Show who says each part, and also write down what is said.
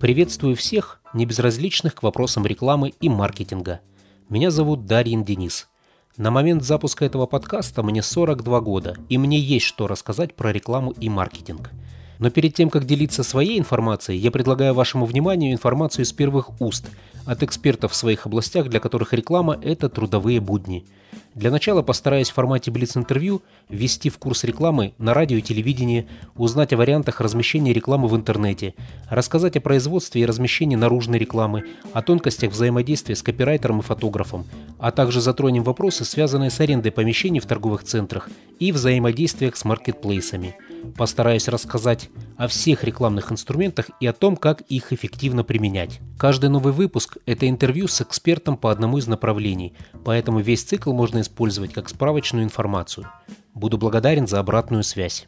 Speaker 1: Приветствую всех, не безразличных к вопросам рекламы и маркетинга. Меня зовут Дарьин Денис. На момент запуска этого подкаста мне 42 года, и мне есть что рассказать про рекламу и маркетинг. Но перед тем, как делиться своей информацией, я предлагаю вашему вниманию информацию из первых уст от экспертов в своих областях, для которых реклама – это трудовые будни – для начала постараюсь в формате Блиц-интервью ввести в курс рекламы на радио и телевидении, узнать о вариантах размещения рекламы в интернете, рассказать о производстве и размещении наружной рекламы, о тонкостях взаимодействия с копирайтером и фотографом, а также затронем вопросы, связанные с арендой помещений в торговых центрах и взаимодействиях с маркетплейсами. Постараюсь рассказать о всех рекламных инструментах и о том, как их эффективно применять. Каждый новый выпуск – это интервью с экспертом по одному из направлений, поэтому весь цикл можно использовать как справочную информацию. Буду благодарен за обратную связь.